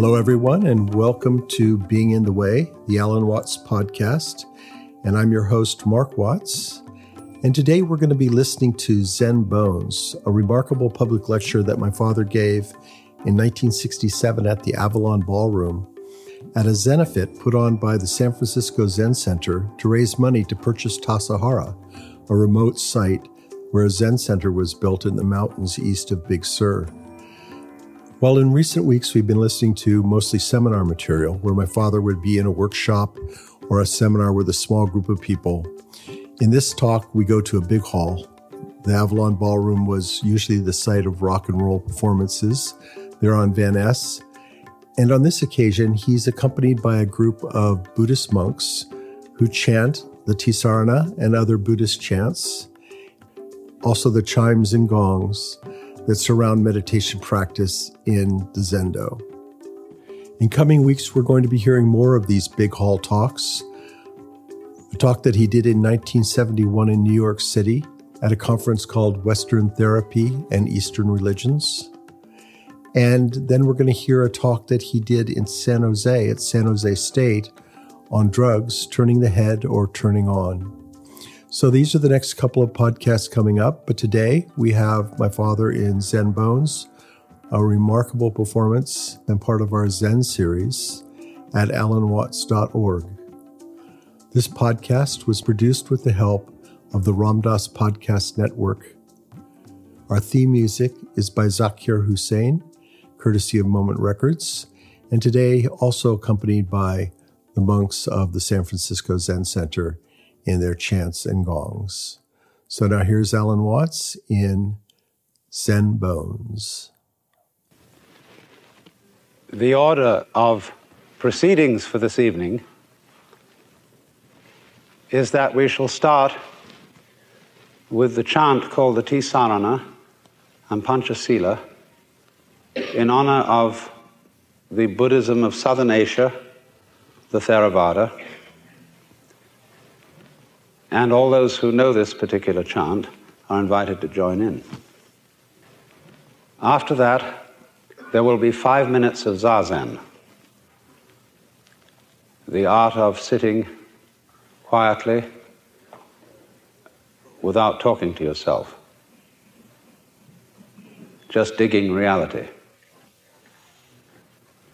Hello, everyone, and welcome to Being in the Way, the Alan Watts podcast. And I'm your host, Mark Watts. And today we're going to be listening to Zen Bones, a remarkable public lecture that my father gave in 1967 at the Avalon Ballroom at a Zenefit put on by the San Francisco Zen Center to raise money to purchase Tassajara, a remote site where a Zen center was built in the mountains east of Big Sur. While in recent weeks we've been listening to mostly seminar material where my father would be in a workshop or a seminar with a small group of people, in this talk we go to a big hall. The Avalon Ballroom was usually the site of rock and roll performances. They're on Van Ness. And on this occasion, he's accompanied by a group of Buddhist monks who chant the Tisarana and other Buddhist chants, also the chimes and gongs that surround meditation practice in the Zendo. In coming weeks, we're going to be hearing more of these big hall talks. A talk that he did in 1971 in New York City at a conference called Western Therapy and Eastern Religions. And then we're going to hear a talk that he did in San Jose at San Jose State on drugs, turning the head or turning on. So these are the next couple of podcasts coming up. But today we have my father in Zen Bones, a remarkable performance and part of our Zen series at alanwatts.org. This podcast was produced with the help of the Ram Dass Podcast Network. Our theme music is by Zakir Hussain, courtesy of Moment Records, and today also accompanied by the monks of the San Francisco Zen Center in their chants and gongs. So now here's Alan Watts in Zen Bones. The order of proceedings for this evening is that we shall start with the chant called the Tisarana and Panchasila in honor of the Buddhism of Southern Asia, the Theravada, and all those who know this particular chant are invited to join in. After that, there will be five minutes of zazen, the art of sitting quietly without talking to yourself, just digging reality.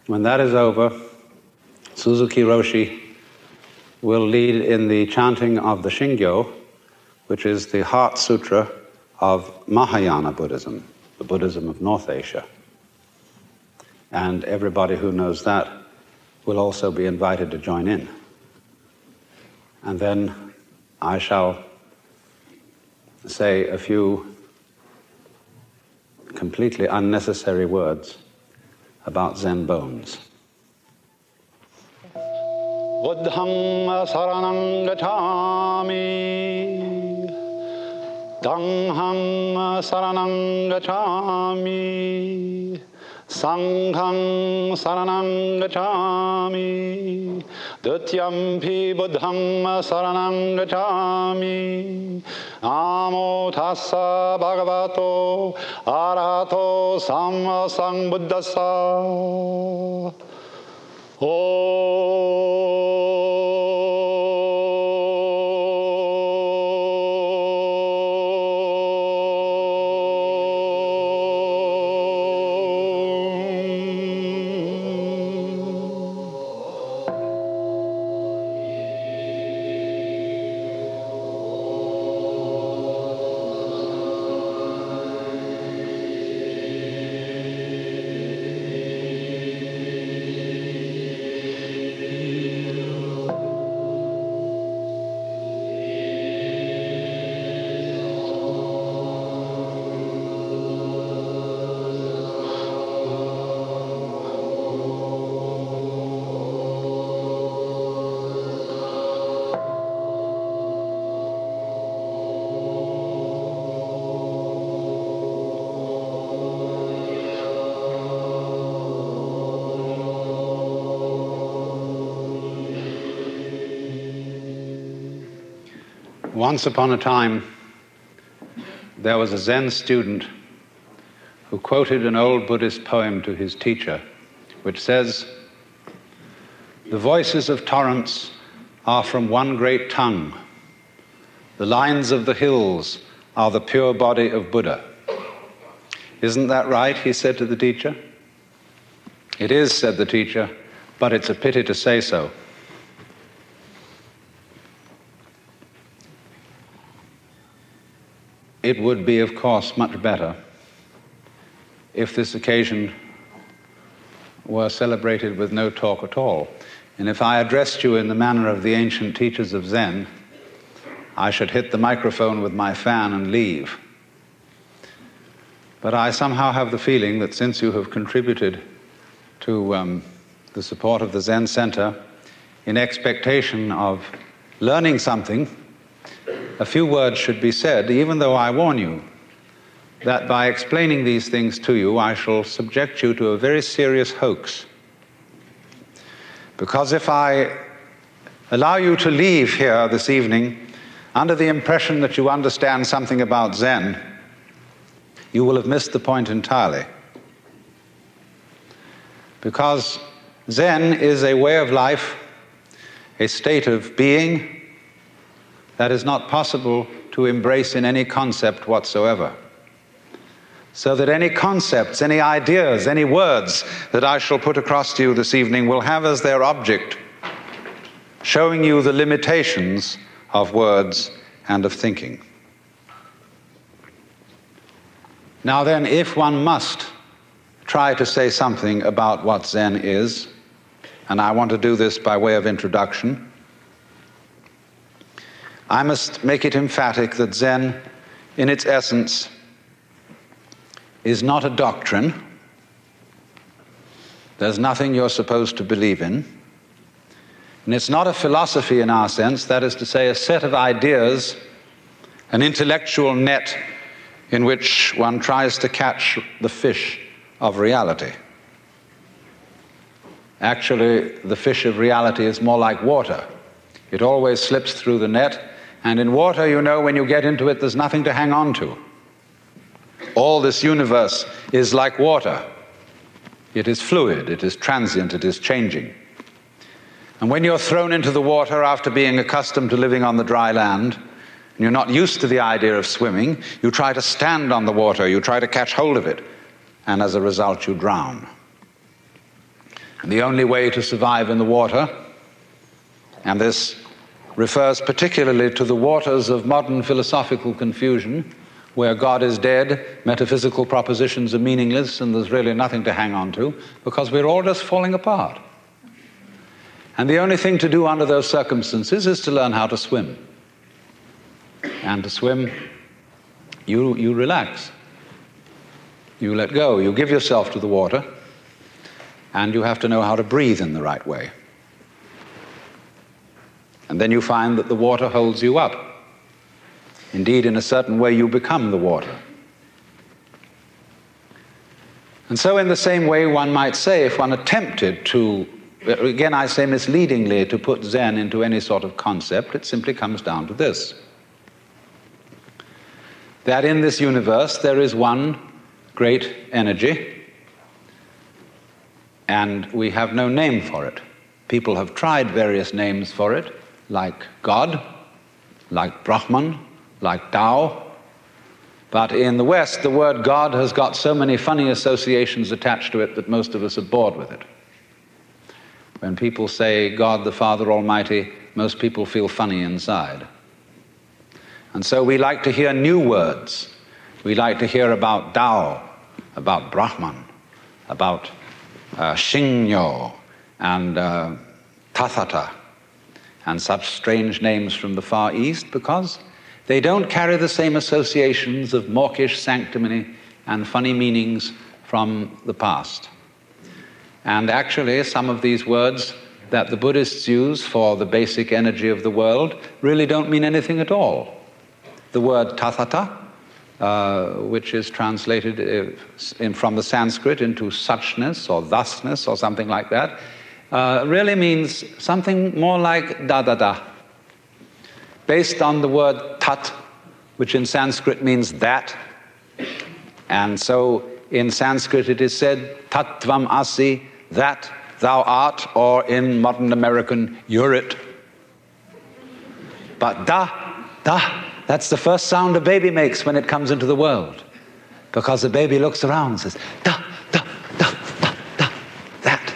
When that is over, Suzuki Roshi will lead in the chanting of the Shingyo, which is the Heart Sutra of Mahayana Buddhism, the Buddhism of North Asia. And everybody who knows that will also be invited to join in. And then I shall say a few completely unnecessary words about Zen bones. बुद्धं शरणं गच्छामि। दंहं शरणं गच्छामि। संघं शरणं गच्छामि। द्वितीयं भी बुद्धं शरणं गच्छामि। नामोऽथस्स भगवतो अरहतो अर्हतो सम्बुद्धस्स sambuddhassa Once upon a time, there was a Zen student who quoted an old Buddhist poem to his teacher, which says, The voices of torrents are from one great tongue. The lines of the hills are the pure body of Buddha. Isn't that right? He said to the teacher. It is, said the teacher, but it's a pity to say so. It would be, of course, much better if this occasion were celebrated with no talk at all. And if I addressed you in the manner of the ancient teachers of Zen, I should hit the microphone with my fan and leave. But I somehow have the feeling that since you have contributed to um, the support of the Zen Center in expectation of learning something, a few words should be said, even though I warn you that by explaining these things to you, I shall subject you to a very serious hoax. Because if I allow you to leave here this evening under the impression that you understand something about Zen, you will have missed the point entirely. Because Zen is a way of life, a state of being that is not possible to embrace in any concept whatsoever. So that any concepts, any ideas, any words that I shall put across to you this evening will have as their object showing you the limitations of words and of thinking. Now, then, if one must try to say something about what Zen is, and I want to do this by way of introduction, I must make it emphatic that Zen, in its essence, is not a doctrine. There's nothing you're supposed to believe in. And it's not a philosophy in our sense, that is to say, a set of ideas, an intellectual net in which one tries to catch the fish of reality. Actually, the fish of reality is more like water. It always slips through the net and in water, you know, when you get into it, there's nothing to hang on to. All this universe is like water. It is fluid, it is transient, it is changing. And when you're thrown into the water after being accustomed to living on the dry land, and you're not used to the idea of swimming, you try to stand on the water, you try to catch hold of it, and as a result, you drown. And the only way to survive in the water, and this refers particularly to the waters of modern philosophical confusion, where God is dead, metaphysical propositions are meaningless, and there's really nothing to hang on to, because we're all just falling apart. And the only thing to do under those circumstances is to learn how to swim. And to swim, you, you relax. You let go. You give yourself to the water. And you have to know how to breathe in the right way. And then you find that the water holds you up. Indeed, in a certain way, you become the water. And so, in the same way, one might say, if one attempted to, again, I say misleadingly, to put Zen into any sort of concept, it simply comes down to this that in this universe there is one great energy, and we have no name for it. People have tried various names for it like God, like Brahman, like Tao. But in the West, the word God has got so many funny associations attached to it that most of us are bored with it. When people say God the Father Almighty, most people feel funny inside. And so we like to hear new words. We like to hear about Tao, about Brahman, about uh, and uh, Tathata and such strange names from the Far East because they don't carry the same associations of mawkish sanctimony and funny meanings from the past. And actually, some of these words that the Buddhists use for the basic energy of the world really don't mean anything at all. The word tathata, uh, which is translated uh, in, from the Sanskrit into suchness or thusness or something like that, uh, really means something more like da da da. based on the word tat, which in Sanskrit means that. And so in Sanskrit it is said, Tatvam asi, that thou art, or in modern American, you're it. But da, da, that's the first sound a baby makes when it comes into the world. Because the baby looks around and says, da, da, da, that.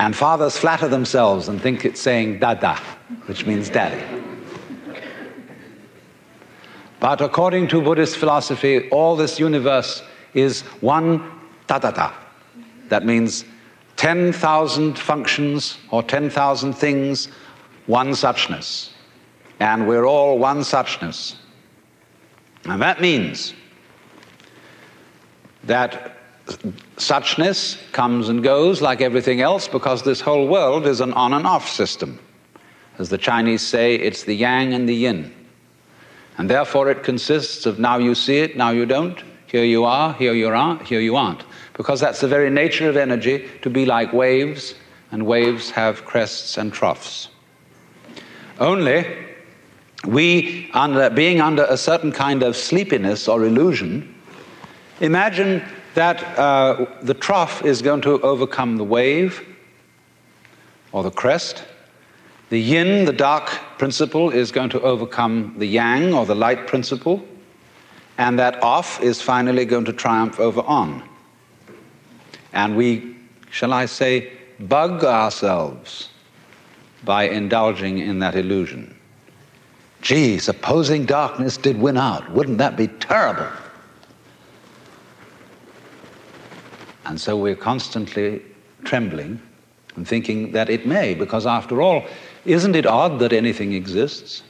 And fathers flatter themselves and think it's saying da, da, which means daddy. But according to Buddhist philosophy, all this universe is one tathata. That means 10,000 functions or 10,000 things, one suchness. And we're all one suchness. And that means that suchness comes and goes like everything else because this whole world is an on and off system. As the Chinese say, it's the yang and the yin. And therefore it consists of now you see it, now you don't, here you are, here you aren't, here you aren't. Because that's the very nature of energy to be like waves, and waves have crests and troughs. Only we, under, being under a certain kind of sleepiness or illusion, imagine that uh, the trough is going to overcome the wave or the crest, the yin, the dark principle, is going to overcome the yang or the light principle, and that off is finally going to triumph over on. And we, shall I say, bug ourselves by indulging in that illusion. Gee, supposing darkness did win out, wouldn't that be terrible? And so we're constantly trembling and thinking that it may, because after all, isn't it odd that anything exists?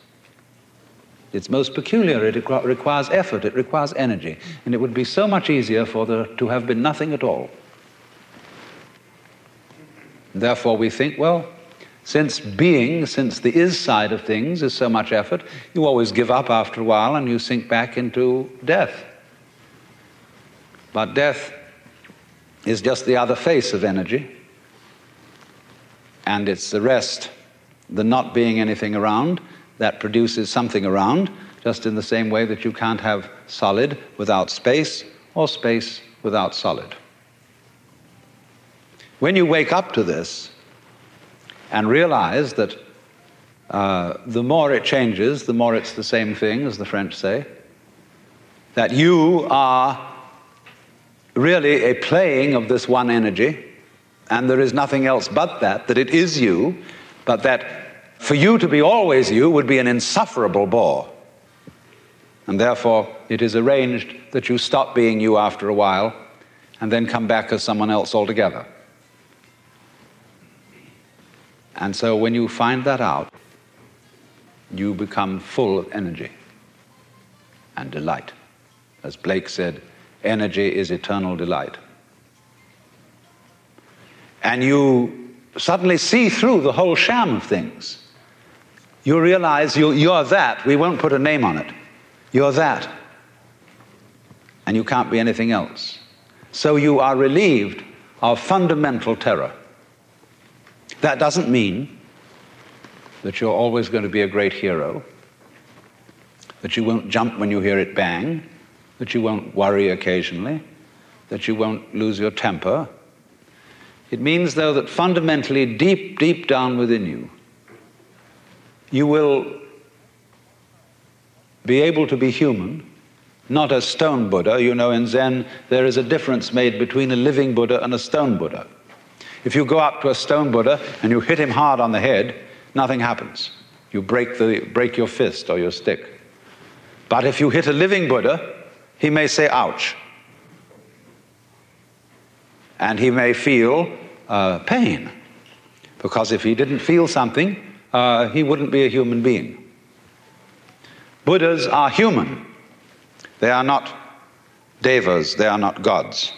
It's most peculiar. It requires effort, it requires energy. And it would be so much easier for there to have been nothing at all. Therefore, we think, well, since being, since the is side of things is so much effort, you always give up after a while and you sink back into death. But death is just the other face of energy, and it's the rest the not being anything around that produces something around, just in the same way that you can't have solid without space or space without solid. When you wake up to this and realize that uh, the more it changes, the more it's the same thing, as the French say, that you are really a playing of this one energy, and there is nothing else but that, that it is you, but that for you to be always you would be an insufferable bore. And therefore, it is arranged that you stop being you after a while and then come back as someone else altogether. And so, when you find that out, you become full of energy and delight. As Blake said, energy is eternal delight. And you suddenly see through the whole sham of things. You realize you, you're that. We won't put a name on it. You're that. And you can't be anything else. So you are relieved of fundamental terror. That doesn't mean that you're always going to be a great hero, that you won't jump when you hear it bang, that you won't worry occasionally, that you won't lose your temper, it means, though, that fundamentally, deep, deep down within you, you will be able to be human, not a stone Buddha. You know, in Zen, there is a difference made between a living Buddha and a stone Buddha. If you go up to a stone Buddha and you hit him hard on the head, nothing happens. You break, the, break your fist or your stick. But if you hit a living Buddha, he may say, ouch and he may feel uh, pain. Because if he didn't feel something, uh, he wouldn't be a human being. Buddhas are human. They are not devas, they are not gods.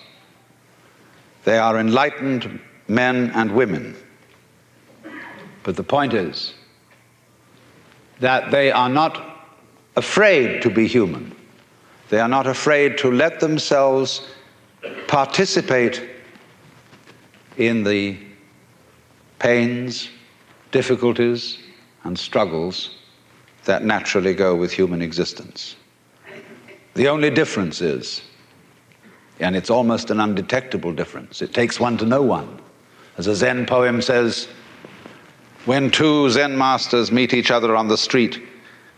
They are enlightened men and women. But the point is that they are not afraid to be human. They are not afraid to let themselves participate in the pains, difficulties, and struggles that naturally go with human existence. The only difference is, and it's almost an undetectable difference, it takes one to know one. As a Zen poem says, when two Zen masters meet each other on the street,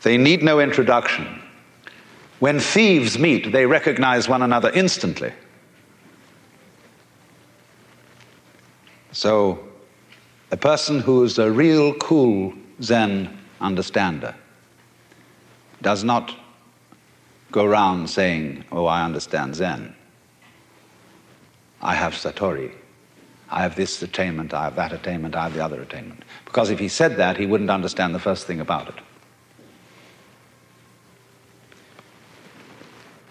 they need no introduction. When thieves meet, they recognize one another instantly. So, a person who is a real cool Zen understander does not go around saying, Oh, I understand Zen. I have Satori. I have this attainment, I have that attainment, I have the other attainment. Because if he said that, he wouldn't understand the first thing about it.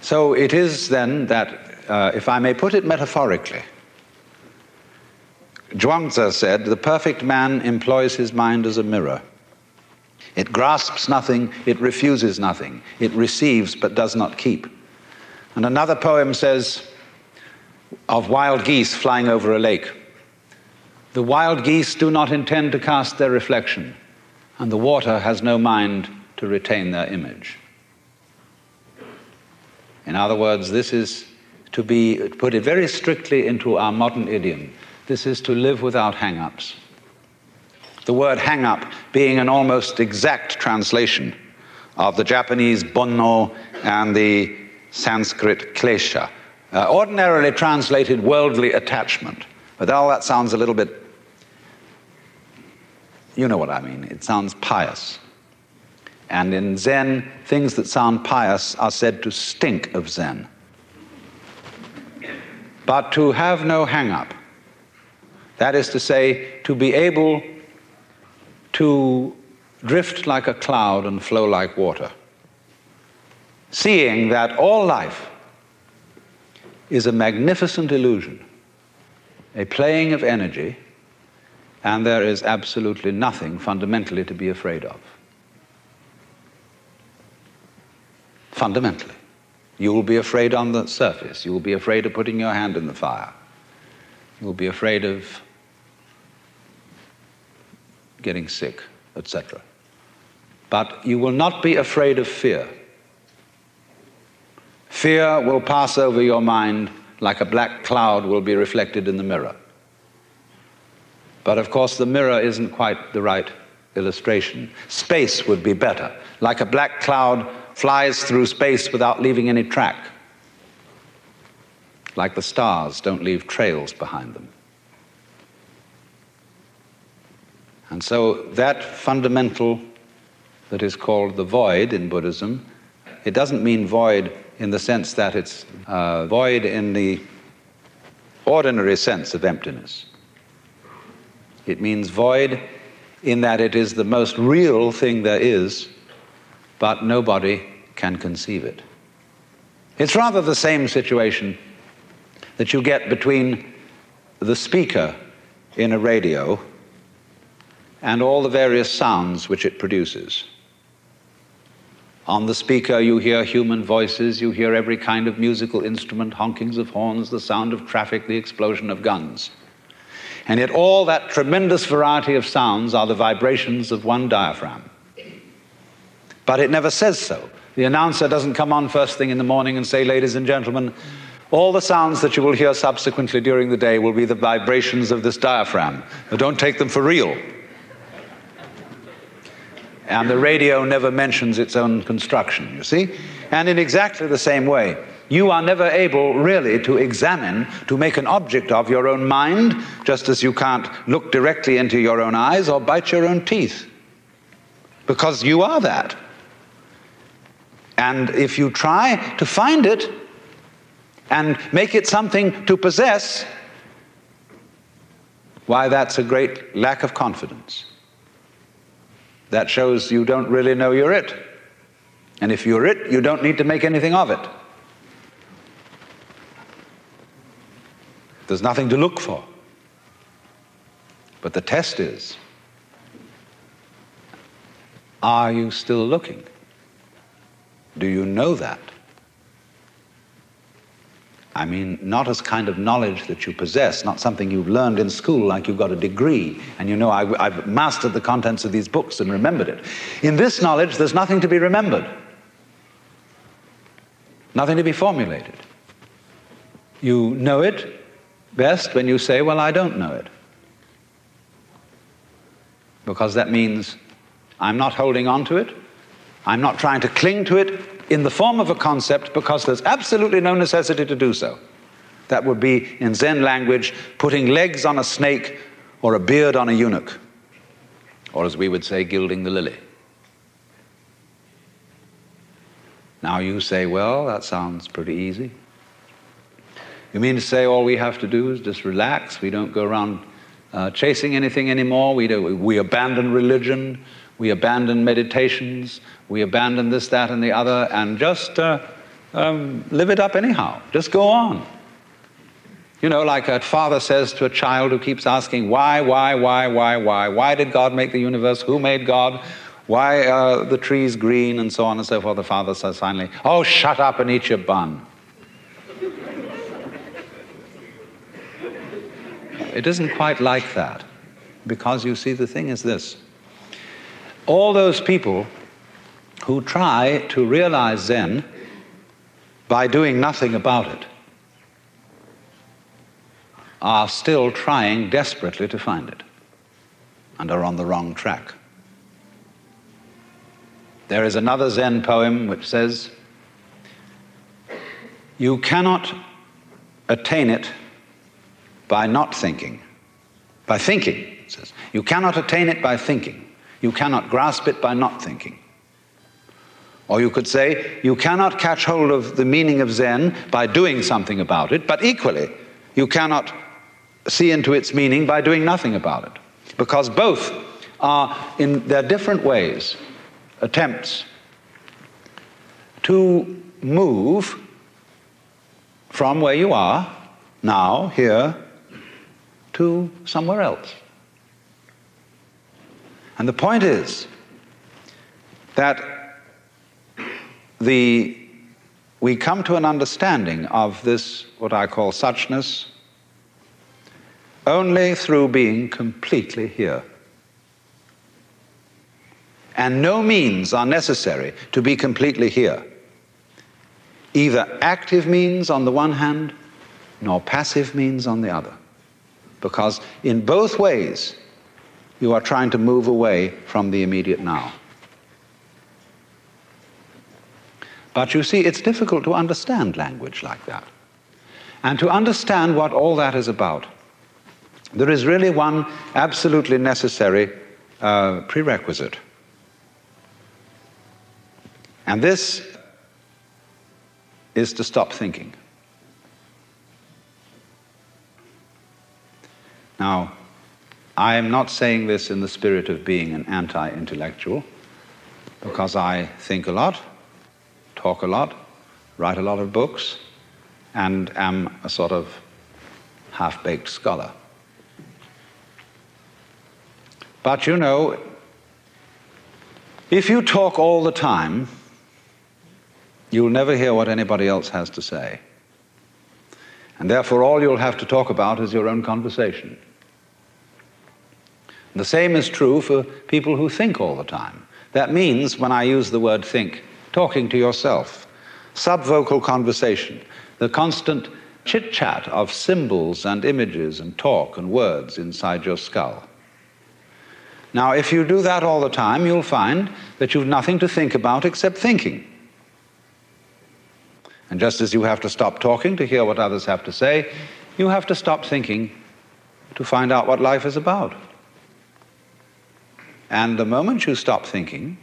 So it is then that, uh, if I may put it metaphorically, Zhuangzi said, the perfect man employs his mind as a mirror. It grasps nothing, it refuses nothing. It receives but does not keep. And another poem says of wild geese flying over a lake The wild geese do not intend to cast their reflection, and the water has no mind to retain their image. In other words, this is to be, to put it very strictly into our modern idiom, this is to live without hang ups. The word hang up being an almost exact translation of the Japanese bonno and the Sanskrit klesha, uh, ordinarily translated worldly attachment. But all that sounds a little bit, you know what I mean. It sounds pious. And in Zen, things that sound pious are said to stink of Zen. But to have no hang up, that is to say, to be able to drift like a cloud and flow like water, seeing that all life is a magnificent illusion, a playing of energy, and there is absolutely nothing fundamentally to be afraid of. Fundamentally. You will be afraid on the surface. You will be afraid of putting your hand in the fire. You will be afraid of getting sick, etc. But you will not be afraid of fear. Fear will pass over your mind like a black cloud will be reflected in the mirror. But of course, the mirror isn't quite the right illustration. Space would be better. Like a black cloud flies through space without leaving any track. Like the stars don't leave trails behind them. And so that fundamental that is called the void in Buddhism, it doesn't mean void in the sense that it's uh, void in the ordinary sense of emptiness. It means void in that it is the most real thing there is, but nobody can conceive it. It's rather the same situation that you get between the speaker in a radio and all the various sounds which it produces. On the speaker, you hear human voices, you hear every kind of musical instrument, honkings of horns, the sound of traffic, the explosion of guns. And yet, all that tremendous variety of sounds are the vibrations of one diaphragm. But it never says so. The announcer doesn't come on first thing in the morning and say, Ladies and gentlemen, all the sounds that you will hear subsequently during the day will be the vibrations of this diaphragm. Now, don't take them for real. And the radio never mentions its own construction, you see? And in exactly the same way, you are never able really to examine, to make an object of your own mind, just as you can't look directly into your own eyes or bite your own teeth. Because you are that. And if you try to find it and make it something to possess, why, that's a great lack of confidence. That shows you don't really know you're it. And if you're it, you don't need to make anything of it. There's nothing to look for. But the test is are you still looking? Do you know that? I mean, not as kind of knowledge that you possess, not something you've learned in school like you've got a degree and you know, I, have mastered the contents of these books and remembered it. In this knowledge, there's nothing to be remembered, nothing to be formulated. You know it best when you say, Well, I don't know it. Because that means I'm not holding on to it, I'm not trying to cling to it in the form of a concept because there's absolutely no necessity to do so. That would be, in Zen language, putting legs on a snake or a beard on a eunuch, or as we would say, gilding the lily. Now you say, well, that sounds pretty easy. You mean to say all we have to do is just relax? We don't go around uh, chasing anything anymore? We, do, we abandon religion? We abandon meditations? We abandon this, that, and the other, and just uh, um, live it up anyhow. Just go on. You know, like a father says to a child who keeps asking, why, why, why, why, why? Why did God make the universe? Who made God? Why are the trees green? And so on and so forth. The father says finally, oh, shut up and eat your bun. it isn't quite like that. Because you see, the thing is this all those people who try to realize Zen by doing nothing about it are still trying desperately to find it and are on the wrong track. There is another Zen poem which says, You cannot attain it by not thinking, by thinking, it says. You cannot attain it by thinking. You cannot grasp it by not thinking. Or you could say, you cannot catch hold of the meaning of Zen by doing something about it, but equally, you cannot see into its meaning by doing nothing about it. Because both are, in their different ways, attempts to move from where you are, now, here, to somewhere else. And the point is that the, we come to an understanding of this, what I call suchness, only through being completely here. And no means are necessary to be completely here. Either active means on the one hand, nor passive means on the other. Because in both ways, you are trying to move away from the immediate now. But you see, it's difficult to understand language like that. And to understand what all that is about, there is really one absolutely necessary uh, prerequisite. And this is to stop thinking. Now, I am not saying this in the spirit of being an anti intellectual, because I think a lot talk a lot, write a lot of books, and am a sort of half baked scholar. But you know, if you talk all the time, you'll never hear what anybody else has to say. And therefore, all you'll have to talk about is your own conversation. The same is true for people who think all the time. That means, when I use the word think, talking to yourself, subvocal conversation, the constant chit chat of symbols and images and talk and words inside your skull. Now, if you do that all the time, you'll find that you've nothing to think about except thinking. And just as you have to stop talking to hear what others have to say, you have to stop thinking to find out what life is about. And the moment you stop thinking,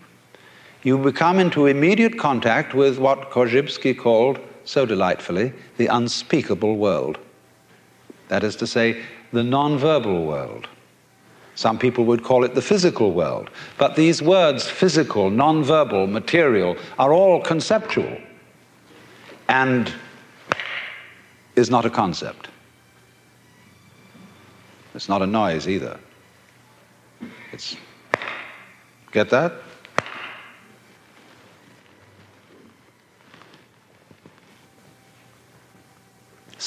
you become into immediate contact with what Korzybski called, so delightfully, the unspeakable world. That is to say, the non-verbal world. Some people would call it the physical world. But these words, physical, non-verbal, material, are all conceptual and is not a concept. It's not a noise either. It's, get that?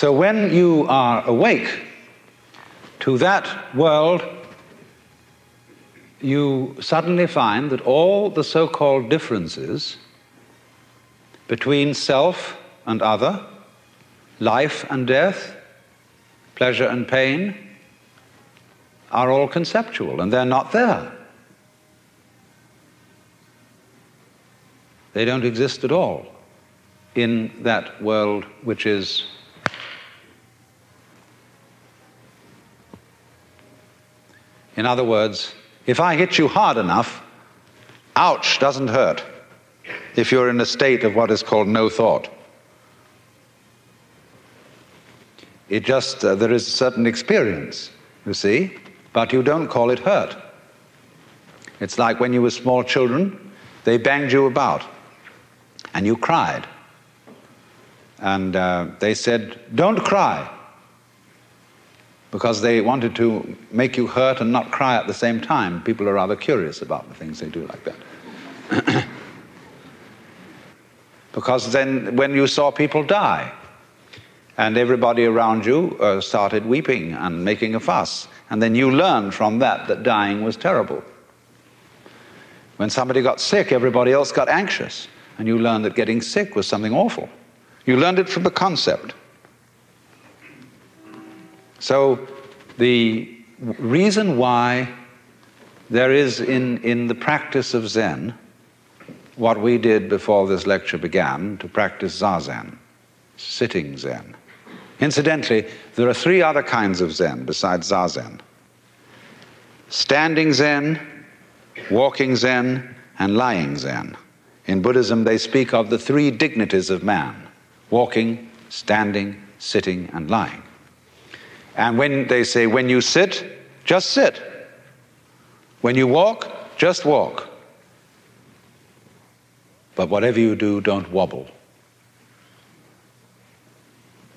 So when you are awake to that world, you suddenly find that all the so called differences between self and other, life and death, pleasure and pain, are all conceptual and they're not there. They don't exist at all in that world which is In other words, if I hit you hard enough, ouch doesn't hurt if you're in a state of what is called no thought. It just, uh, there is a certain experience, you see, but you don't call it hurt. It's like when you were small children, they banged you about and you cried. And uh, they said, Don't cry. Because they wanted to make you hurt and not cry at the same time. People are rather curious about the things they do like that. because then, when you saw people die, and everybody around you uh, started weeping and making a fuss, and then you learned from that that dying was terrible. When somebody got sick, everybody else got anxious, and you learned that getting sick was something awful. You learned it from the concept. So, the reason why there is in, in the practice of Zen what we did before this lecture began to practice Zazen, sitting Zen. Incidentally, there are three other kinds of Zen besides Zazen standing Zen, walking Zen, and lying Zen. In Buddhism, they speak of the three dignities of man walking, standing, sitting, and lying. And when they say, when you sit, just sit. When you walk, just walk. But whatever you do, don't wobble.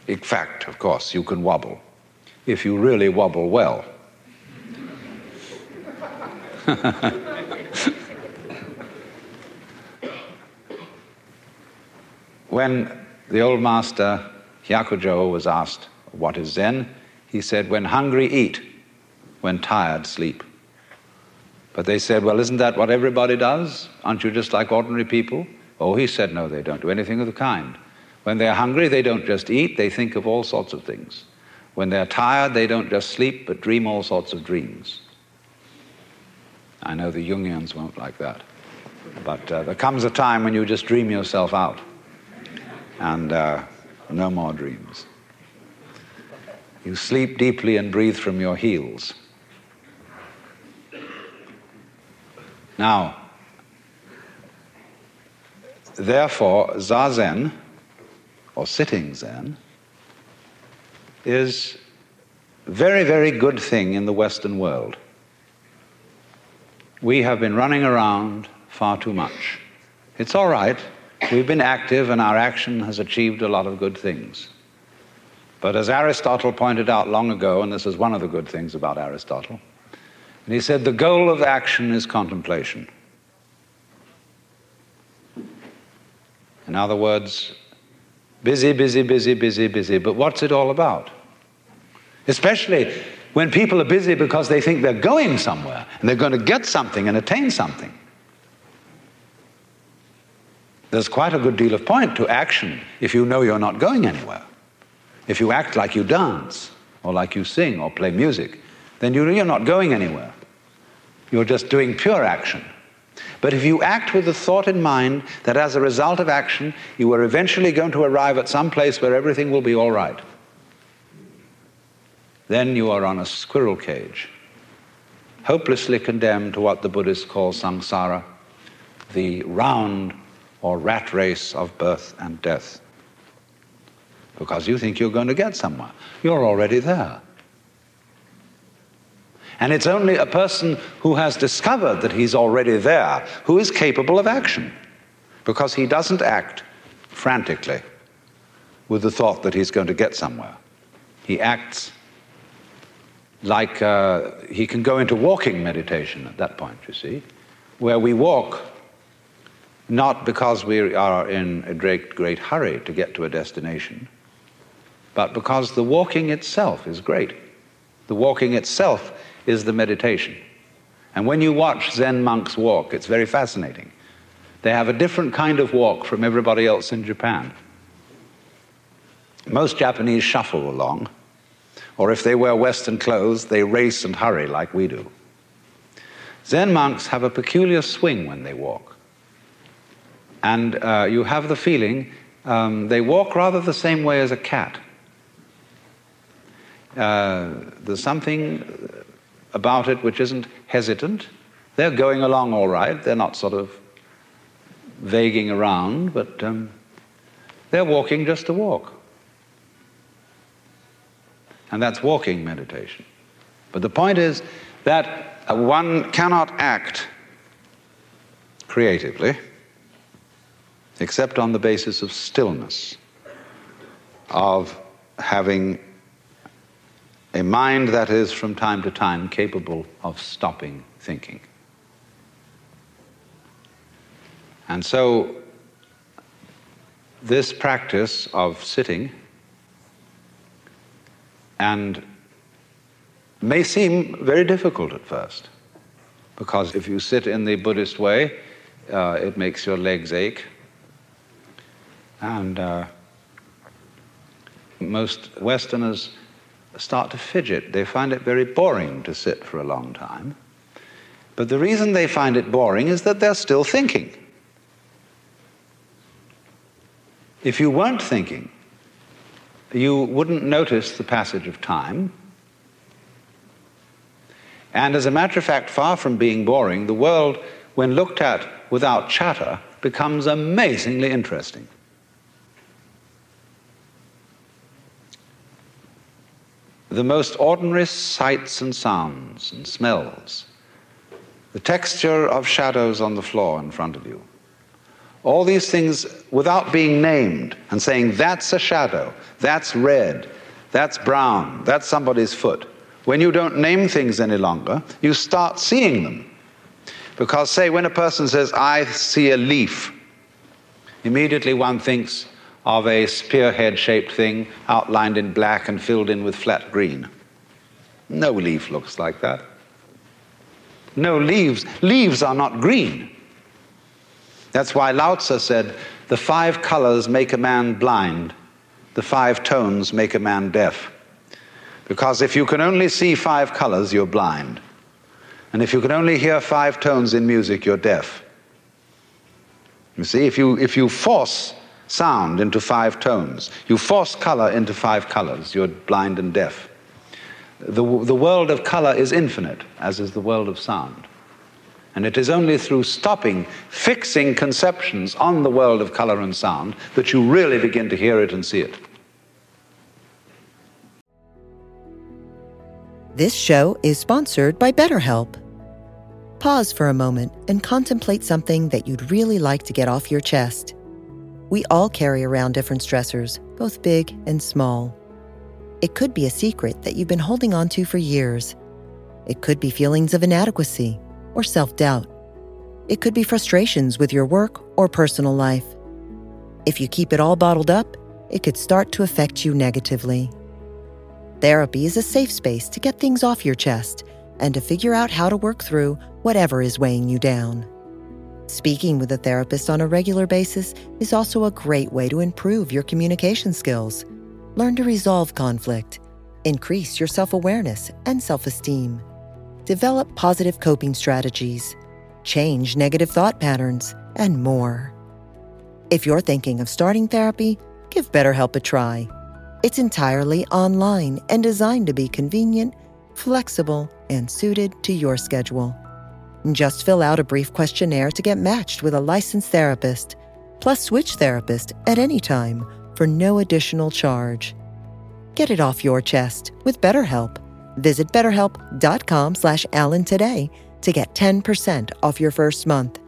In fact, of course, you can wobble if you really wobble well. when the old master Hyakujo was asked, What is Zen? He said, When hungry, eat, when tired, sleep. But they said, Well, isn't that what everybody does? Aren't you just like ordinary people? Oh, he said, No, they don't do anything of the kind. When they're hungry, they don't just eat, they think of all sorts of things. When they're tired, they don't just sleep, but dream all sorts of dreams. I know the Jungians won't like that. But uh, there comes a time when you just dream yourself out and uh, no more dreams. You sleep deeply and breathe from your heels. Now, therefore, Zazen, or sitting Zen, is very, very good thing in the Western world. We have been running around far too much. It's all right. We've been active and our action has achieved a lot of good things. But as Aristotle pointed out long ago, and this is one of the good things about Aristotle, and he said the goal of action is contemplation. In other words, busy, busy, busy, busy, busy, but what's it all about? Especially when people are busy because they think they're going somewhere and they're going to get something and attain something. There's quite a good deal of point to action if you know you're not going anywhere. If you act like you dance, or like you sing, or play music, then you're not going anywhere. You're just doing pure action. But if you act with the thought in mind that as a result of action, you are eventually going to arrive at some place where everything will be all right, then you are on a squirrel cage, hopelessly condemned to what the Buddhists call samsara, the round or rat race of birth and death. Because you think you're going to get somewhere. You're already there. And it's only a person who has discovered that he's already there who is capable of action. Because he doesn't act frantically with the thought that he's going to get somewhere. He acts like uh, he can go into walking meditation at that point, you see, where we walk not because we are in a great, great hurry to get to a destination, but because the walking itself is great. The walking itself is the meditation. And when you watch Zen monks walk, it's very fascinating. They have a different kind of walk from everybody else in Japan. Most Japanese shuffle along, or if they wear Western clothes, they race and hurry like we do. Zen monks have a peculiar swing when they walk. And uh, you have the feeling um, they walk rather the same way as a cat. Uh, there's something about it which isn't hesitant. They're going along all right. They're not sort of vaguing around, but um, they're walking just to walk. And that's walking meditation. But the point is that uh, one cannot act creatively except on the basis of stillness, of having a mind that is from time to time capable of stopping thinking. And so, this practice of sitting and may seem very difficult at first because if you sit in the Buddhist way, uh, it makes your legs ache. And uh, most Westerners start to fidget. They find it very boring to sit for a long time. But the reason they find it boring is that they're still thinking. If you weren't thinking, you wouldn't notice the passage of time. And as a matter of fact, far from being boring, the world, when looked at without chatter, becomes amazingly interesting. The most ordinary sights and sounds and smells, the texture of shadows on the floor in front of you. All these things without being named and saying, that's a shadow, that's red, that's brown, that's somebody's foot. When you don't name things any longer, you start seeing them. Because, say, when a person says, I see a leaf, immediately one thinks, of a spearhead shaped thing outlined in black and filled in with flat green. No leaf looks like that. No leaves. Leaves are not green. That's why Lao Tzu said, the five colors make a man blind, the five tones make a man deaf. Because if you can only see five colors, you're blind. And if you can only hear five tones in music, you're deaf. You see, if you, if you force sound into five tones. You force color into five colors. You're blind and deaf. The, the world of color is infinite, as is the world of sound. And it is only through stopping, fixing conceptions on the world of color and sound that you really begin to hear it and see it. This show is sponsored by BetterHelp. Pause for a moment and contemplate something that you'd really like to get off your chest. We all carry around different stressors, both big and small. It could be a secret that you've been holding on to for years. It could be feelings of inadequacy or self doubt. It could be frustrations with your work or personal life. If you keep it all bottled up, it could start to affect you negatively. Therapy is a safe space to get things off your chest and to figure out how to work through whatever is weighing you down. Speaking with a therapist on a regular basis is also a great way to improve your communication skills, learn to resolve conflict, increase your self awareness and self esteem, develop positive coping strategies, change negative thought patterns, and more. If you're thinking of starting therapy, give BetterHelp a try. It's entirely online and designed to be convenient, flexible, and suited to your schedule. Just fill out a brief questionnaire to get matched with a licensed therapist, plus switch therapist at any time for no additional charge. Get it off your chest with BetterHelp. Visit betterhelp.com slash Alan today to get 10% off your first month.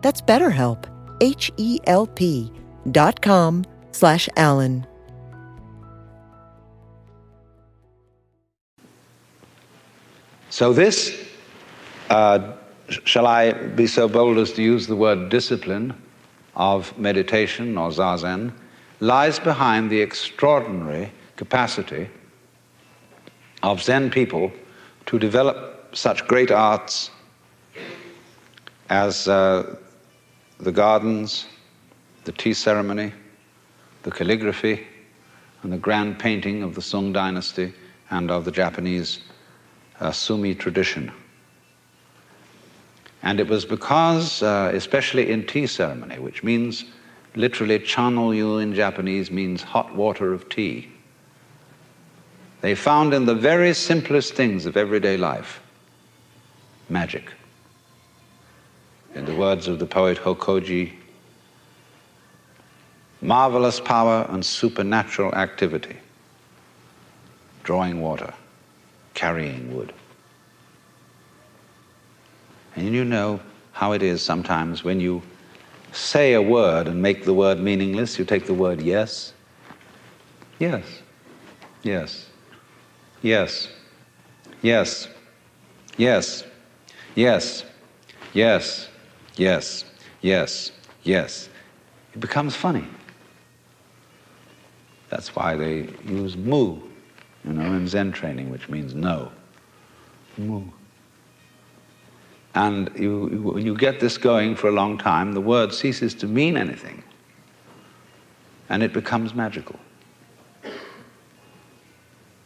That's BetterHelp, H-E-L-P dot com slash Alan. So this uh, shall I be so bold as to use the word discipline of meditation or zazen, lies behind the extraordinary capacity of Zen people to develop such great arts as uh, the gardens, the tea ceremony, the calligraphy, and the grand painting of the Sung dynasty and of the Japanese uh, Sumi tradition. And it was because, uh, especially in tea ceremony, which means literally chanoyu in Japanese means hot water of tea. They found in the very simplest things of everyday life magic. In the words of the poet Hokoji, marvelous power and supernatural activity, drawing water, carrying wood. And you know how it is sometimes when you say a word and make the word meaningless, you take the word yes. Yes. Yes. Yes. Yes. Yes. Yes. Yes. Yes. Yes. Yes. It becomes funny. That's why they use mu, you know, in Zen training, which means no. Mu. And you, you, when you get this going for a long time, the word ceases to mean anything and it becomes magical.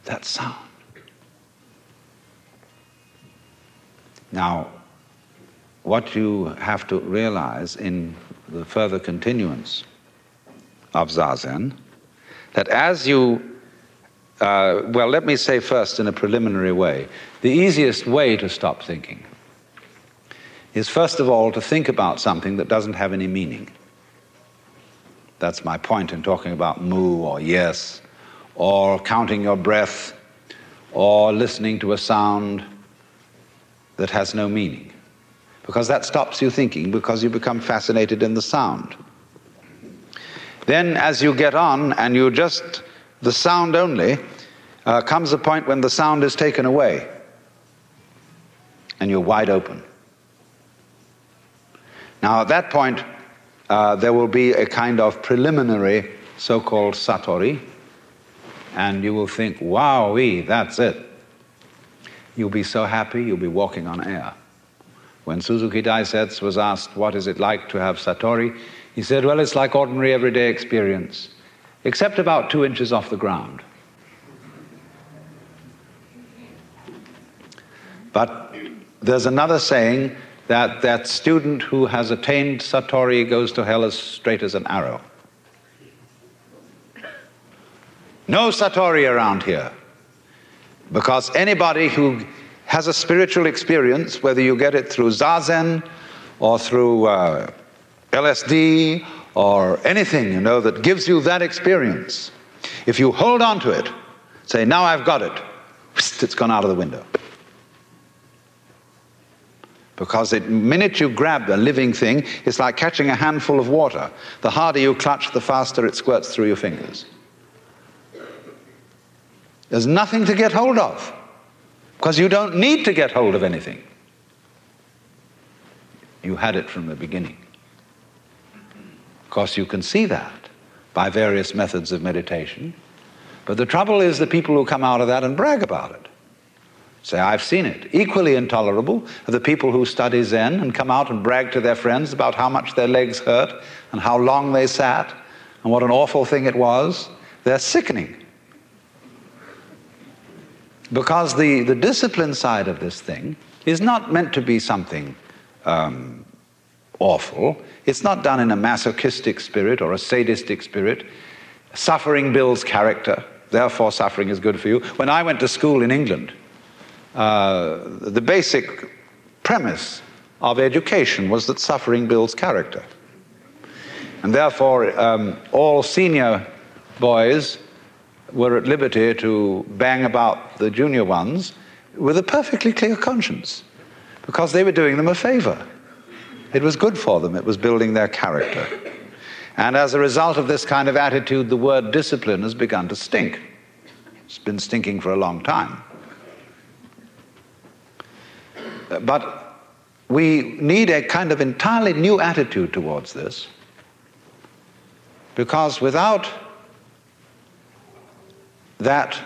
That sound. Now, what you have to realize in the further continuance of Zazen, that as you, uh, well, let me say first in a preliminary way, the easiest way to stop thinking is first of all to think about something that doesn't have any meaning. That's my point in talking about mu or yes, or counting your breath, or listening to a sound that has no meaning. Because that stops you thinking, because you become fascinated in the sound. Then, as you get on and you just, the sound only, uh, comes a point when the sound is taken away and you're wide open. Now, at that point, uh, there will be a kind of preliminary so called satori, and you will think, wowee, that's it. You'll be so happy, you'll be walking on air. When Suzuki Daisetsu was asked, What is it like to have satori? he said, Well, it's like ordinary everyday experience, except about two inches off the ground. But there's another saying that that student who has attained Satori goes to hell as straight as an arrow. No Satori around here. Because anybody who has a spiritual experience, whether you get it through Zazen or through uh, LSD or anything, you know, that gives you that experience, if you hold on to it, say, now I've got it, it's gone out of the window. Because the minute you grab a living thing, it's like catching a handful of water. The harder you clutch, the faster it squirts through your fingers. There's nothing to get hold of because you don't need to get hold of anything. You had it from the beginning. Of course, you can see that by various methods of meditation. But the trouble is the people who come out of that and brag about it. Say, I've seen it. Equally intolerable are the people who study Zen and come out and brag to their friends about how much their legs hurt and how long they sat and what an awful thing it was. They're sickening. Because the, the discipline side of this thing is not meant to be something um, awful. It's not done in a masochistic spirit or a sadistic spirit. Suffering builds character, therefore, suffering is good for you. When I went to school in England, uh, the basic premise of education was that suffering builds character. And therefore, um, all senior boys were at liberty to bang about the junior ones with a perfectly clear conscience because they were doing them a favor. It was good for them, it was building their character. And as a result of this kind of attitude, the word discipline has begun to stink. It's been stinking for a long time. But we need a kind of entirely new attitude towards this because without that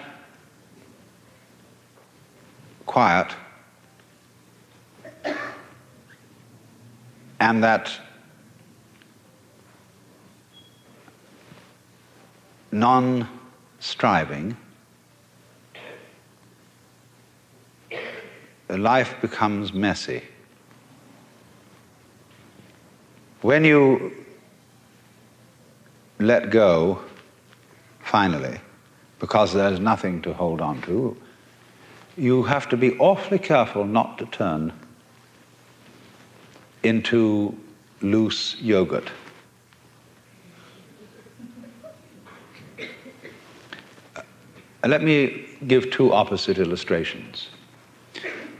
quiet and that non striving, life becomes messy. When you let go, finally, because there's nothing to hold on to, you have to be awfully careful not to turn into loose yogurt. Uh, let me give two opposite illustrations.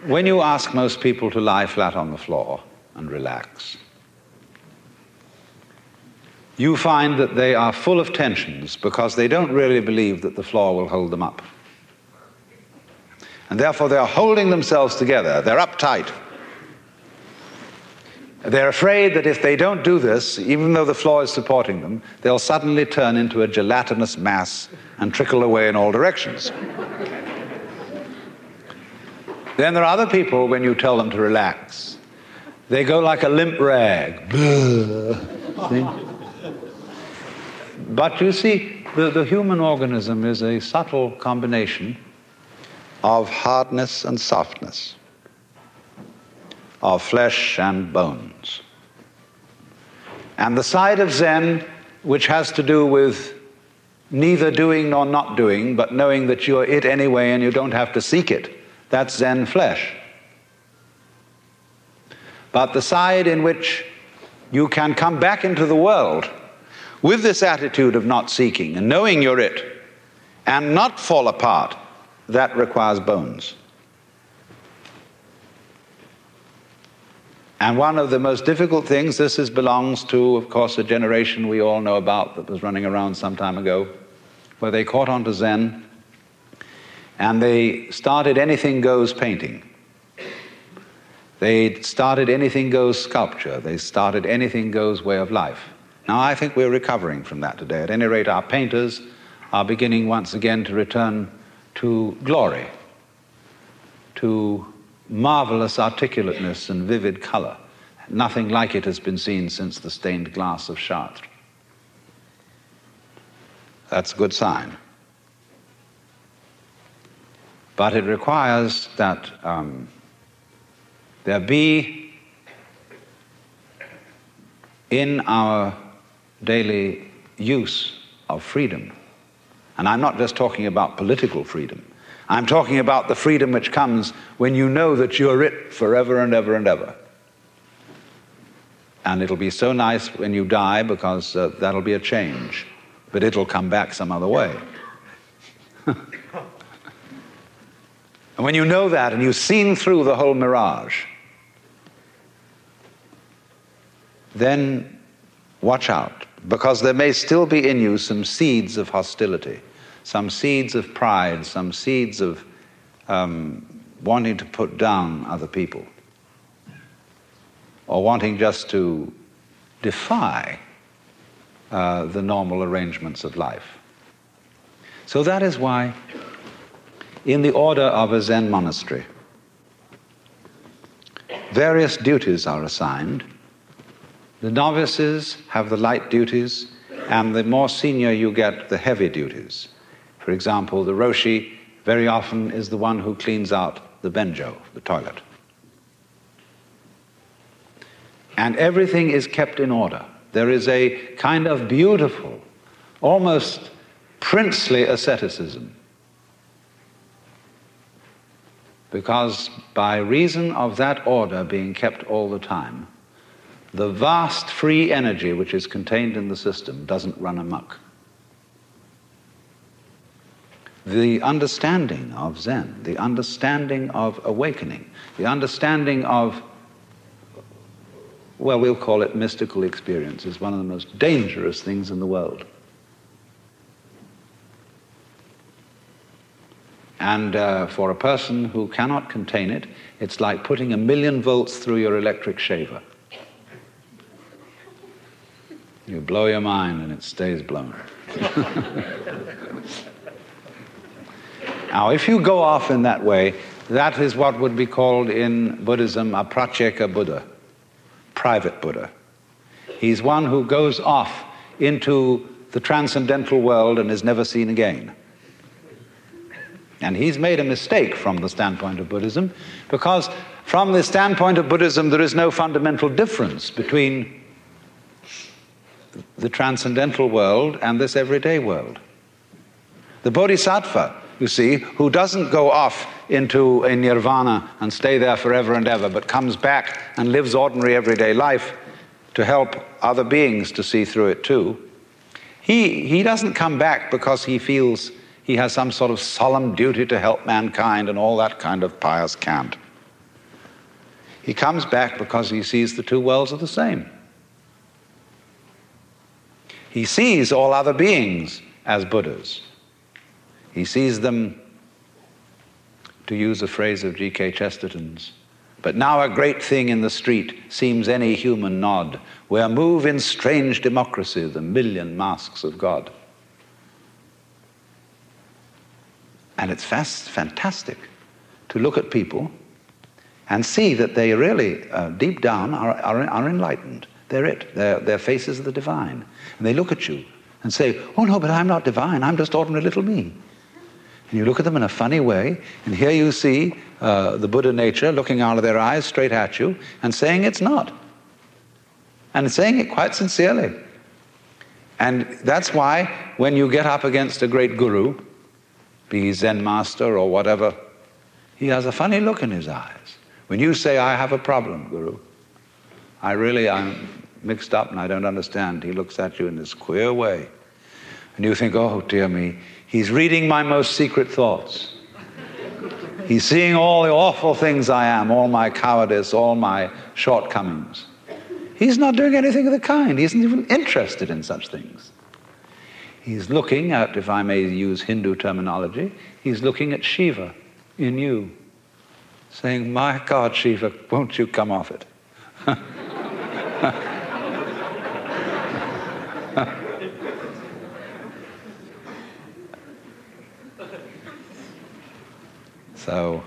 When you ask most people to lie flat on the floor and relax, you find that they are full of tensions because they don't really believe that the floor will hold them up. And therefore, they are holding themselves together. They're uptight. They're afraid that if they don't do this, even though the floor is supporting them, they'll suddenly turn into a gelatinous mass and trickle away in all directions. Then there are other people, when you tell them to relax, they go like a limp rag. but you see, the, the human organism is a subtle combination of hardness and softness of flesh and bones. And the side of Zen, which has to do with neither doing nor not doing, but knowing that you're it anyway and you don't have to seek it, that's Zen flesh. But the side in which you can come back into the world with this attitude of not seeking and knowing you're it and not fall apart, that requires bones. And one of the most difficult things, this is, belongs to, of course, a generation we all know about that was running around some time ago, where they caught on to Zen and they started anything goes painting. They started anything goes sculpture. They started anything goes way of life. Now, I think we're recovering from that today. At any rate, our painters are beginning once again to return to glory, to marvelous articulateness and vivid color. Nothing like it has been seen since the stained glass of Chartres. That's a good sign. But it requires that um, there be in our daily use of freedom, and I'm not just talking about political freedom, I'm talking about the freedom which comes when you know that you're it forever and ever and ever. And it'll be so nice when you die because uh, that'll be a change, but it'll come back some other way. and when you know that and you've seen through the whole mirage, then watch out because there may still be in you some seeds of hostility some seeds of pride, some seeds of um, wanting to put down other people, or wanting just to defy uh, the normal arrangements of life. So that is why, in the order of a Zen monastery, various duties are assigned. The novices have the light duties, and the more senior you get, the heavy duties. For example, the Roshi very often is the one who cleans out the benjo, the toilet. And everything is kept in order. There is a kind of beautiful, almost princely asceticism. Because by reason of that order being kept all the time, the vast free energy which is contained in the system doesn't run amok the understanding of Zen, the understanding of awakening, the understanding of, well, we'll call it mystical experience, is one of the most dangerous things in the world. And uh, for a person who cannot contain it, it's like putting a million volts through your electric shaver. You blow your mind and it stays blown. Now, if you go off in that way, that is what would be called in Buddhism a pratyeka Buddha, private Buddha. He's one who goes off into the transcendental world and is never seen again. And he's made a mistake from the standpoint of Buddhism because, from the standpoint of Buddhism, there is no fundamental difference between the transcendental world and this everyday world. The Bodhisattva, you see, who doesn't go off into a nirvana and stay there forever and ever, but comes back and lives ordinary everyday life to help other beings to see through it too. He, he doesn't come back because he feels he has some sort of solemn duty to help mankind and all that kind of pious cant. He comes back because he sees the two worlds are the same. He sees all other beings as Buddhas. He sees them, to use a phrase of G.K. Chesterton's, but now a great thing in the street seems any human nod, where move in strange democracy the million masks of God. And it's fast, fantastic to look at people and see that they really, uh, deep down, are, are, are enlightened. They're it. They're, they're faces of the divine. And they look at you and say, Oh, no, but I'm not divine. I'm just ordinary little me. And you look at them in a funny way, and here you see uh, the Buddha nature looking out of their eyes straight at you and saying it's not. And saying it quite sincerely. And that's why when you get up against a great guru, be he Zen master or whatever, he has a funny look in his eyes. When you say, I have a problem, Guru, I really, I'm mixed up and I don't understand, he looks at you in this queer way. And you think, oh, dear me, He's reading my most secret thoughts. He's seeing all the awful things I am, all my cowardice, all my shortcomings. He's not doing anything of the kind. He isn't even interested in such things. He's looking at, if I may use Hindu terminology, he's looking at Shiva in you, saying, My God, Shiva, won't you come off it? So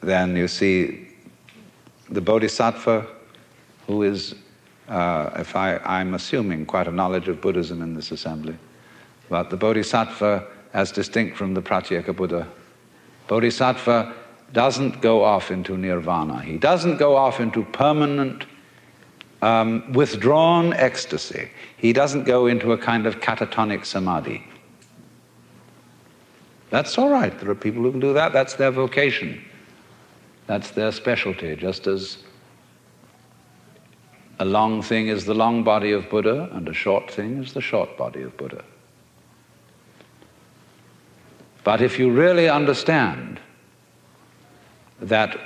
then you see the Bodhisattva, who is, uh, if I, I'm assuming quite a knowledge of Buddhism in this assembly, but the Bodhisattva, as distinct from the Pratyeka Buddha, Bodhisattva doesn't go off into nirvana. He doesn't go off into permanent um, withdrawn ecstasy. He doesn't go into a kind of catatonic samadhi. That's all right. There are people who can do that. That's their vocation. That's their specialty, just as a long thing is the long body of Buddha and a short thing is the short body of Buddha. But if you really understand that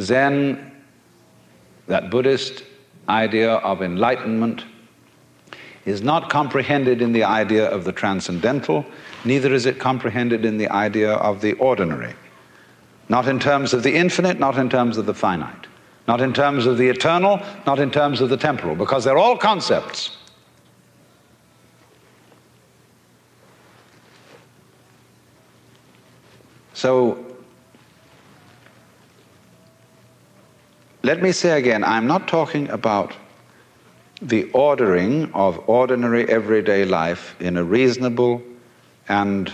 Zen, that Buddhist idea of enlightenment, is not comprehended in the idea of the transcendental, neither is it comprehended in the idea of the ordinary. Not in terms of the infinite, not in terms of the finite. Not in terms of the eternal, not in terms of the temporal, because they're all concepts. So, let me say again, I'm not talking about the ordering of ordinary everyday life in a reasonable and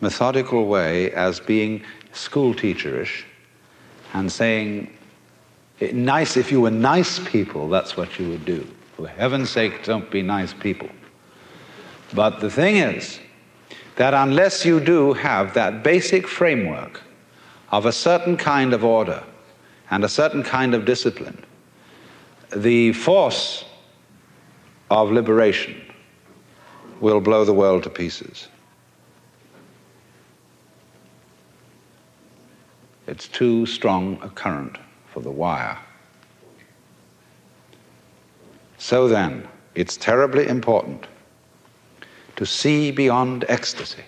methodical way as being school teacherish and saying, Eh, nice, if you were nice people, that's what you would do. For heaven's sake, don't be nice people. But the thing is that unless you do have that basic framework of a certain kind of order and a certain kind of discipline, the force of liberation will blow the world to pieces. It's too strong a current for the wire. So then, it's terribly important to see beyond ecstasy.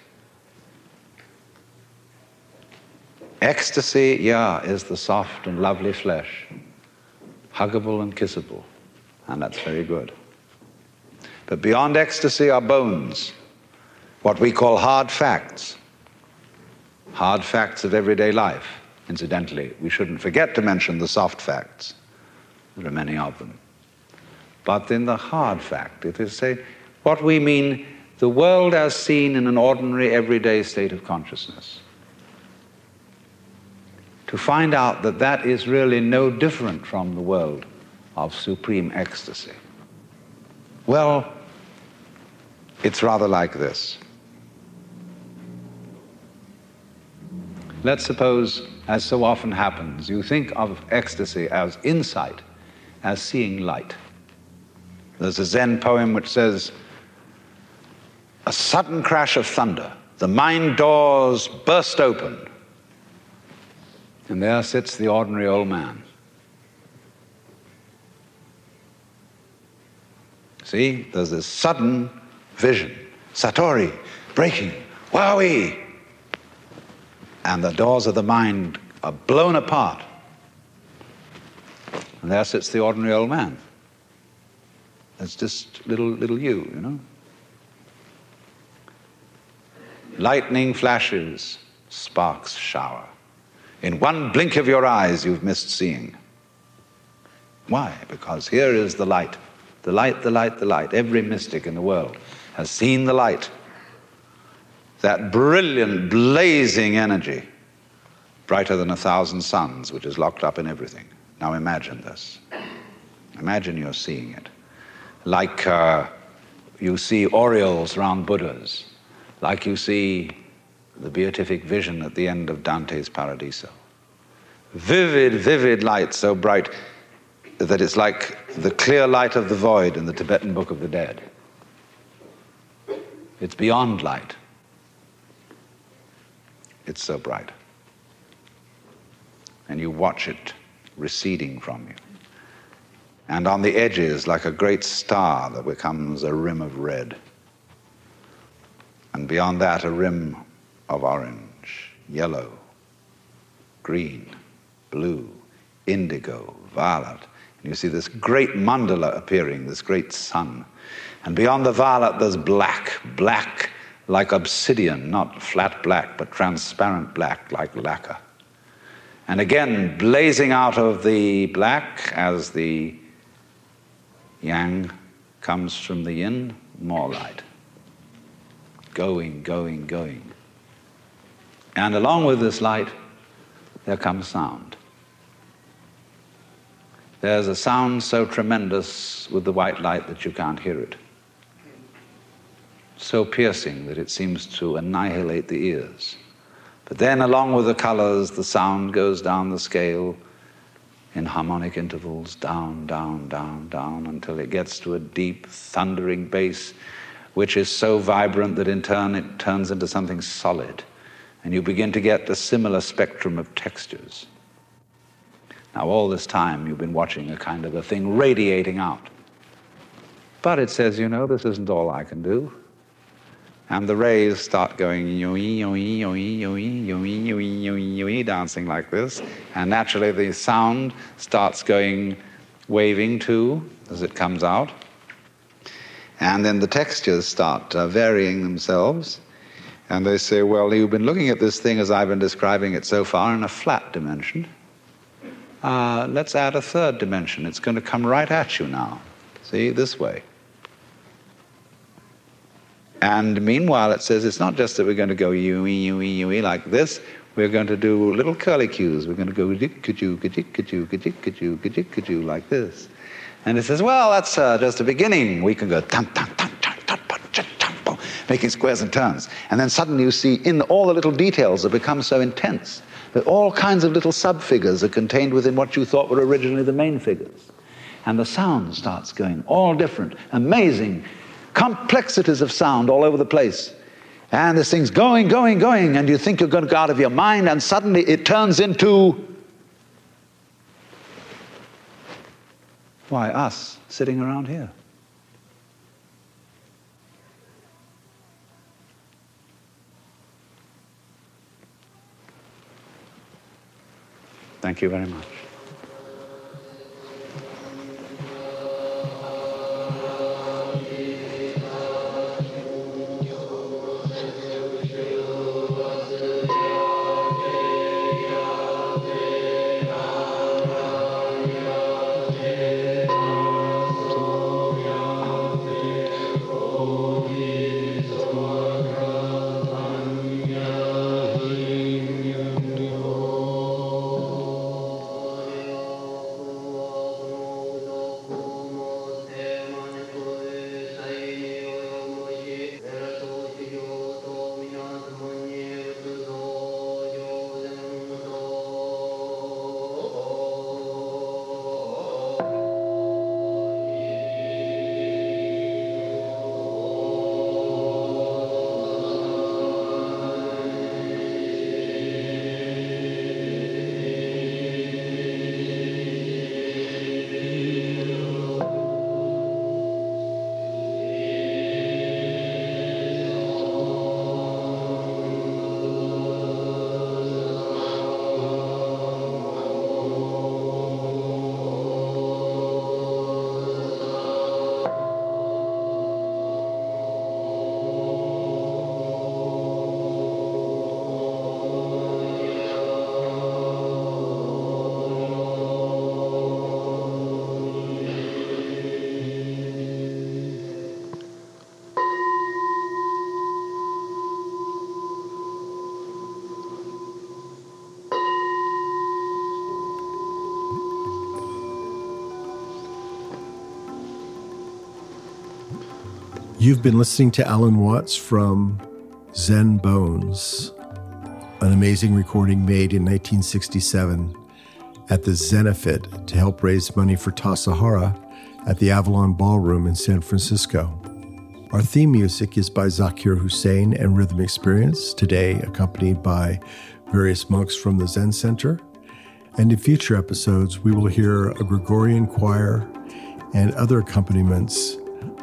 Ecstasy, yeah, is the soft and lovely flesh, huggable and kissable, and that's very good. But beyond ecstasy are bones, what we call hard facts, hard facts of everyday life. Incidentally, we shouldn't forget to mention the soft facts. There are many of them. But in the hard fact, it is say what we mean the world as seen in an ordinary everyday state of consciousness. To find out that that is really no different from the world of supreme ecstasy. Well, it's rather like this. Let's suppose, as so often happens, you think of ecstasy as insight, as seeing light. There's a Zen poem which says, A sudden crash of thunder, the mind doors burst open, and there sits the ordinary old man. See, there's this sudden vision. Satori, breaking, wowie. And the doors of the mind are blown apart. And there sits the ordinary old man. It's just little, little you, you know. Lightning flashes, sparks shower. In one blink of your eyes, you've missed seeing. Why? Because here is the light. The light, the light, the light. Every mystic in the world has seen the light. That brilliant, blazing energy, brighter than a thousand suns, which is locked up in everything. Now imagine this. Imagine you're seeing it like uh, you see aureoles round Buddhas, like you see the beatific vision at the end of Dante's Paradiso. Vivid, vivid light, so bright that it's like the clear light of the void in the Tibetan Book of the Dead. It's beyond light. It's so bright. And you watch it receding from you and on the edges, like a great star that becomes a rim of red. And beyond that, a rim of orange, yellow, green, blue, indigo, violet. And you see this great mandala appearing, this great sun. And beyond the violet, there's black, black like obsidian, not flat black, but transparent black like lacquer. And again, blazing out of the black as the Yang comes from the yin, more light. Going, going, going. And along with this light, there comes sound. There's a sound so tremendous with the white light that you can't hear it. So piercing that it seems to annihilate the ears. But then, along with the colors, the sound goes down the scale in harmonic intervals, down, down, down, down, until it gets to a deep, thundering bass, which is so vibrant that in turn it turns into something solid. And you begin to get a similar spectrum of textures. Now, all this time, you've been watching a kind of a thing radiating out. But it says, you know, this isn't all I can do and the rays start going yoey, yoey, yoey, yoey, yoey, yoey, yoey, yoey, dancing like this. And naturally, the sound starts going waving too as it comes out. And then the textures start uh, varying themselves. And they say, well, you've been looking at this thing as I've been describing it so far in a flat dimension. Uh, let's add a third dimension. It's going to come right at you now. See, this way. And meanwhile, it says it's not just that we're going to go yui, yui, yui like this. We're going to do little curly cues. We're going to go ka-choo, ka-choo, like this. And it says, well, that's uh, just a beginning. We can go tam, tam, tam, tam, tam, tam, tam, making squares and turns. And then suddenly you see in all the little details have become so intense that all kinds of little sub-figures are contained within what you thought were originally the main figures. And the sound starts going all different, amazing, complexities of sound all over the place. And this thing's going, going, going, and you think you're going to go out of your mind, and suddenly it turns into why, us sitting around here. Thank you very much. You've been listening to Alan Watts from Zen Bones, an amazing recording made in 1967 at the Zenefit to help raise money for Tassajara at the Avalon Ballroom in San Francisco. Our theme music is by Zakir Hussain and Rhythm Experience, today accompanied by various monks from the Zen Center. And in future episodes, we will hear a Gregorian choir and other accompaniments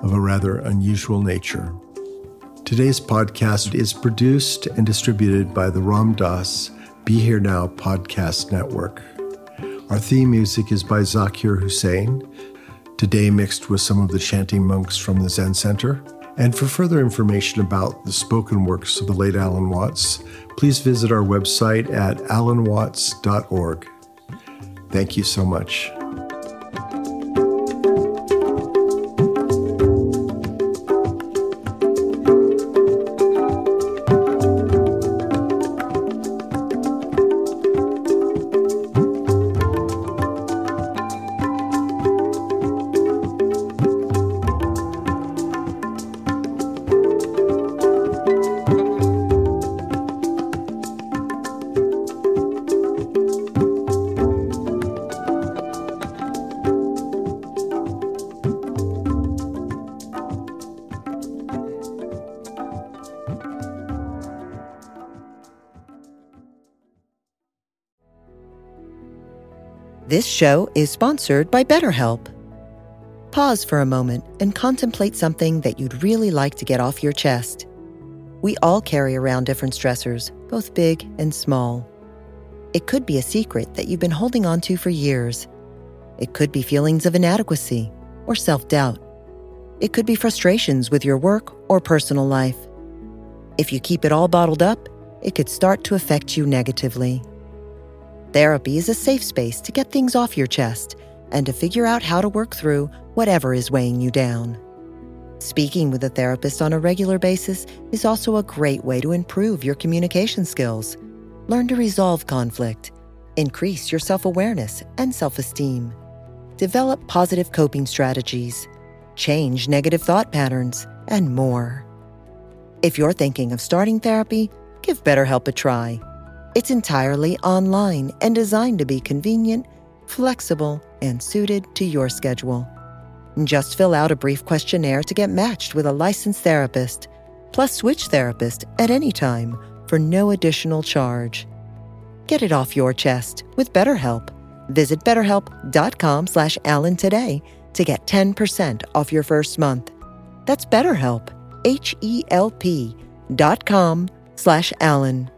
of a rather unusual nature. Today's podcast is produced and distributed by the Ram Dass Be Here Now podcast network. Our theme music is by Zakir Hussain, today mixed with some of the chanting monks from the Zen Center. And for further information about the spoken works of the late Alan Watts, please visit our website at alanwatts.org. Thank you so much. Show is sponsored by BetterHelp. Pause for a moment and contemplate something that you'd really like to get off your chest. We all carry around different stressors, both big and small. It could be a secret that you've been holding on to for years. It could be feelings of inadequacy or self doubt. It could be frustrations with your work or personal life. If you keep it all bottled up, it could start to affect you negatively. Therapy is a safe space to get things off your chest and to figure out how to work through whatever is weighing you down. Speaking with a therapist on a regular basis is also a great way to improve your communication skills, learn to resolve conflict, increase your self awareness and self esteem, develop positive coping strategies, change negative thought patterns, and more. If you're thinking of starting therapy, give BetterHelp a try. It's entirely online and designed to be convenient, flexible, and suited to your schedule. Just fill out a brief questionnaire to get matched with a licensed therapist, plus switch therapist at any time for no additional charge. Get it off your chest with BetterHelp. Visit betterhelp.com slash Alan today to get 10% off your first month. That's BetterHelp, H-E-L-P dot com slash Alan.